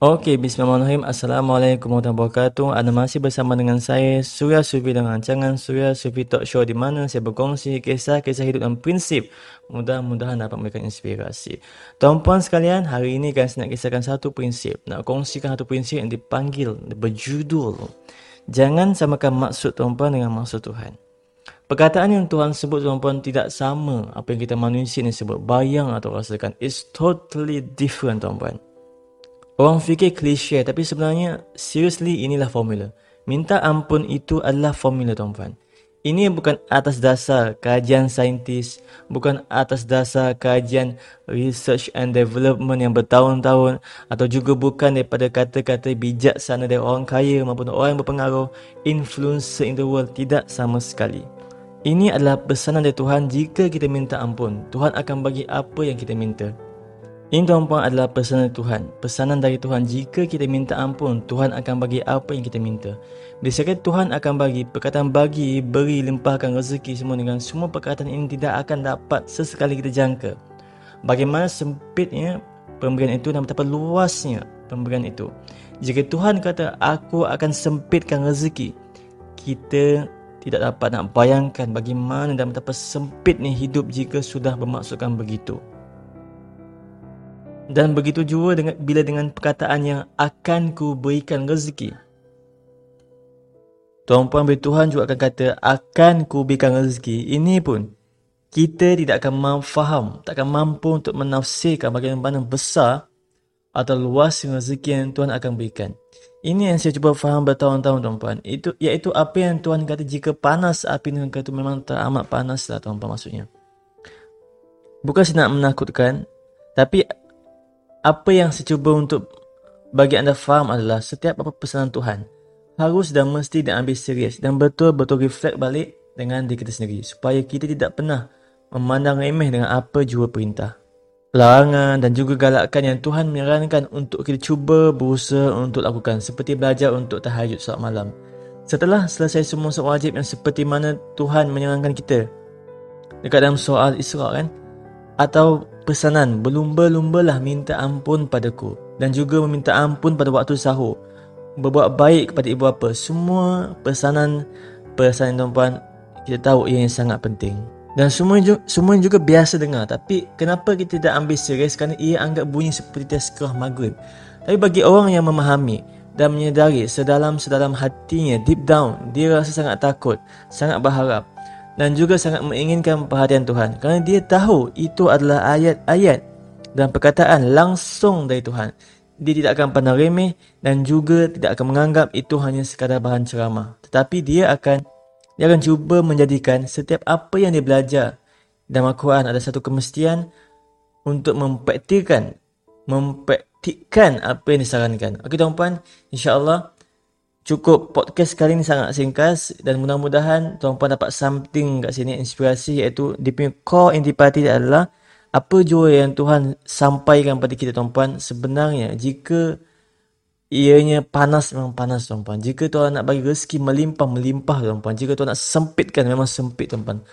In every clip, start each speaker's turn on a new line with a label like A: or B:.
A: Okey, bismillahirrahmanirrahim. Assalamualaikum warahmatullahi wabarakatuh. Anda masih bersama dengan saya, Surya Sufi dengan rancangan Surya Sufi Talk Show di mana saya berkongsi kisah-kisah hidup dan prinsip. Mudah-mudahan dapat memberikan inspirasi. Tuan-puan sekalian, hari ini kan saya nak kisahkan satu prinsip. Nak kongsikan satu prinsip yang dipanggil, berjudul. Jangan samakan maksud tuan-puan dengan maksud Tuhan. Perkataan yang Tuhan sebut tuan-puan tidak sama apa yang kita manusia ni sebut. Bayang atau rasakan. It's totally different tuan-puan. Orang fikir klise tapi sebenarnya seriously inilah formula. Minta ampun itu adalah formula tuan-tuan. Ini bukan atas dasar kajian saintis, bukan atas dasar kajian research and development yang bertahun-tahun atau juga bukan daripada kata-kata bijaksana dari orang kaya maupun orang yang berpengaruh, influencer in the world, tidak sama sekali. Ini adalah pesanan dari Tuhan jika kita minta ampun, Tuhan akan bagi apa yang kita minta. Ini tuan-puan adalah pesanan Tuhan. Pesanan dari Tuhan jika kita minta ampun, Tuhan akan bagi apa yang kita minta. Disebabkan Tuhan akan bagi, perkataan bagi, beri, limpahkan rezeki semua dengan semua perkataan ini tidak akan dapat sesekali kita jangka. Bagaimana sempitnya pemberian itu dan betapa luasnya pemberian itu. Jika Tuhan kata, aku akan sempitkan rezeki, kita tidak dapat nak bayangkan bagaimana dan betapa sempitnya hidup jika sudah bermaksudkan begitu. Dan begitu juga dengan, bila dengan perkataan yang akan ku berikan rezeki. Tuan-puan beri Tuhan juga akan kata akan ku berikan rezeki. Ini pun kita tidak akan faham, tak akan mampu untuk menafsirkan bagaimana besar atau luas rezeki yang Tuhan akan berikan. Ini yang saya cuba faham bertahun-tahun tuan-puan. Itu iaitu apa yang Tuhan kata jika panas api neraka itu memang teramat panas lah tuan-puan maksudnya. Bukan saya nak menakutkan, tapi apa yang saya cuba untuk bagi anda faham adalah setiap apa pesanan Tuhan harus dan mesti diambil serius dan betul-betul reflect balik dengan diri kita sendiri supaya kita tidak pernah memandang remeh dengan apa jua perintah. Larangan dan juga galakan yang Tuhan menyarankan untuk kita cuba berusaha untuk lakukan seperti belajar untuk tahajud saat malam. Setelah selesai semua soal wajib yang seperti mana Tuhan menyarankan kita dekat dalam soal Isra kan atau pesanan berlumba-lumbalah minta ampun padaku dan juga meminta ampun pada waktu sahur. Berbuat baik kepada ibu bapa. Semua pesanan pesanan tuan-puan kita tahu ia yang sangat penting. Dan semua semua juga biasa dengar. Tapi kenapa kita tidak ambil serius? Kerana ia anggap bunyi seperti tazkirah maghrib. Tapi bagi orang yang memahami dan menyedari sedalam-sedalam hatinya deep down dia rasa sangat takut sangat berharap dan juga sangat menginginkan perhatian Tuhan kerana dia tahu itu adalah ayat-ayat dan perkataan langsung dari Tuhan. Dia tidak akan pernah remeh dan juga tidak akan menganggap itu hanya sekadar bahan ceramah. Tetapi dia akan dia akan cuba menjadikan setiap apa yang dia belajar dalam Al-Quran ada satu kemestian untuk mempraktikkan mempraktikkan apa yang disarankan. Okey tuan-puan, insya-Allah cukup podcast kali ini sangat singkat dan mudah-mudahan tuan-puan dapat something kat sini inspirasi iaitu di punya core intipati adalah apa jua yang Tuhan sampaikan pada kita tuan-puan. Sebenarnya jika ianya panas memang panas tuan-puan. Jika Tuhan nak bagi rezeki melimpah melimpah tuan-puan. Jika Tuhan nak sempitkan memang sempit tuan-puan.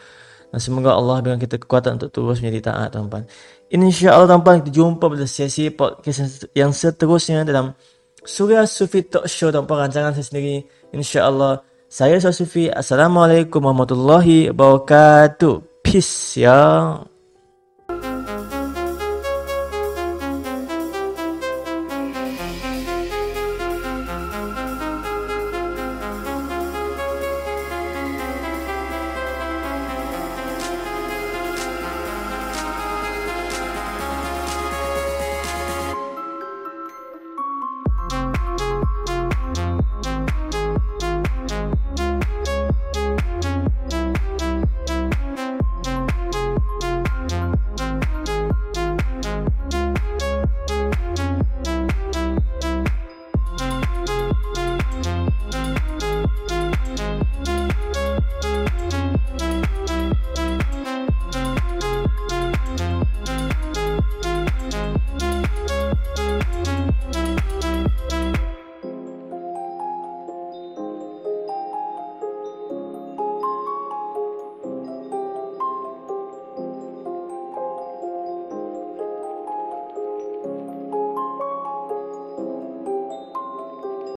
A: Dan semoga Allah berikan kita kekuatan untuk terus menjadi taat tuan-puan. insya-Allah tuan-puan kita jumpa pada sesi podcast yang seterusnya dalam Surya Sufi Talk Show dan perancangan saya sendiri. InsyaAllah. Saya Surya Sufi. Assalamualaikum warahmatullahi wabarakatuh. Peace ya.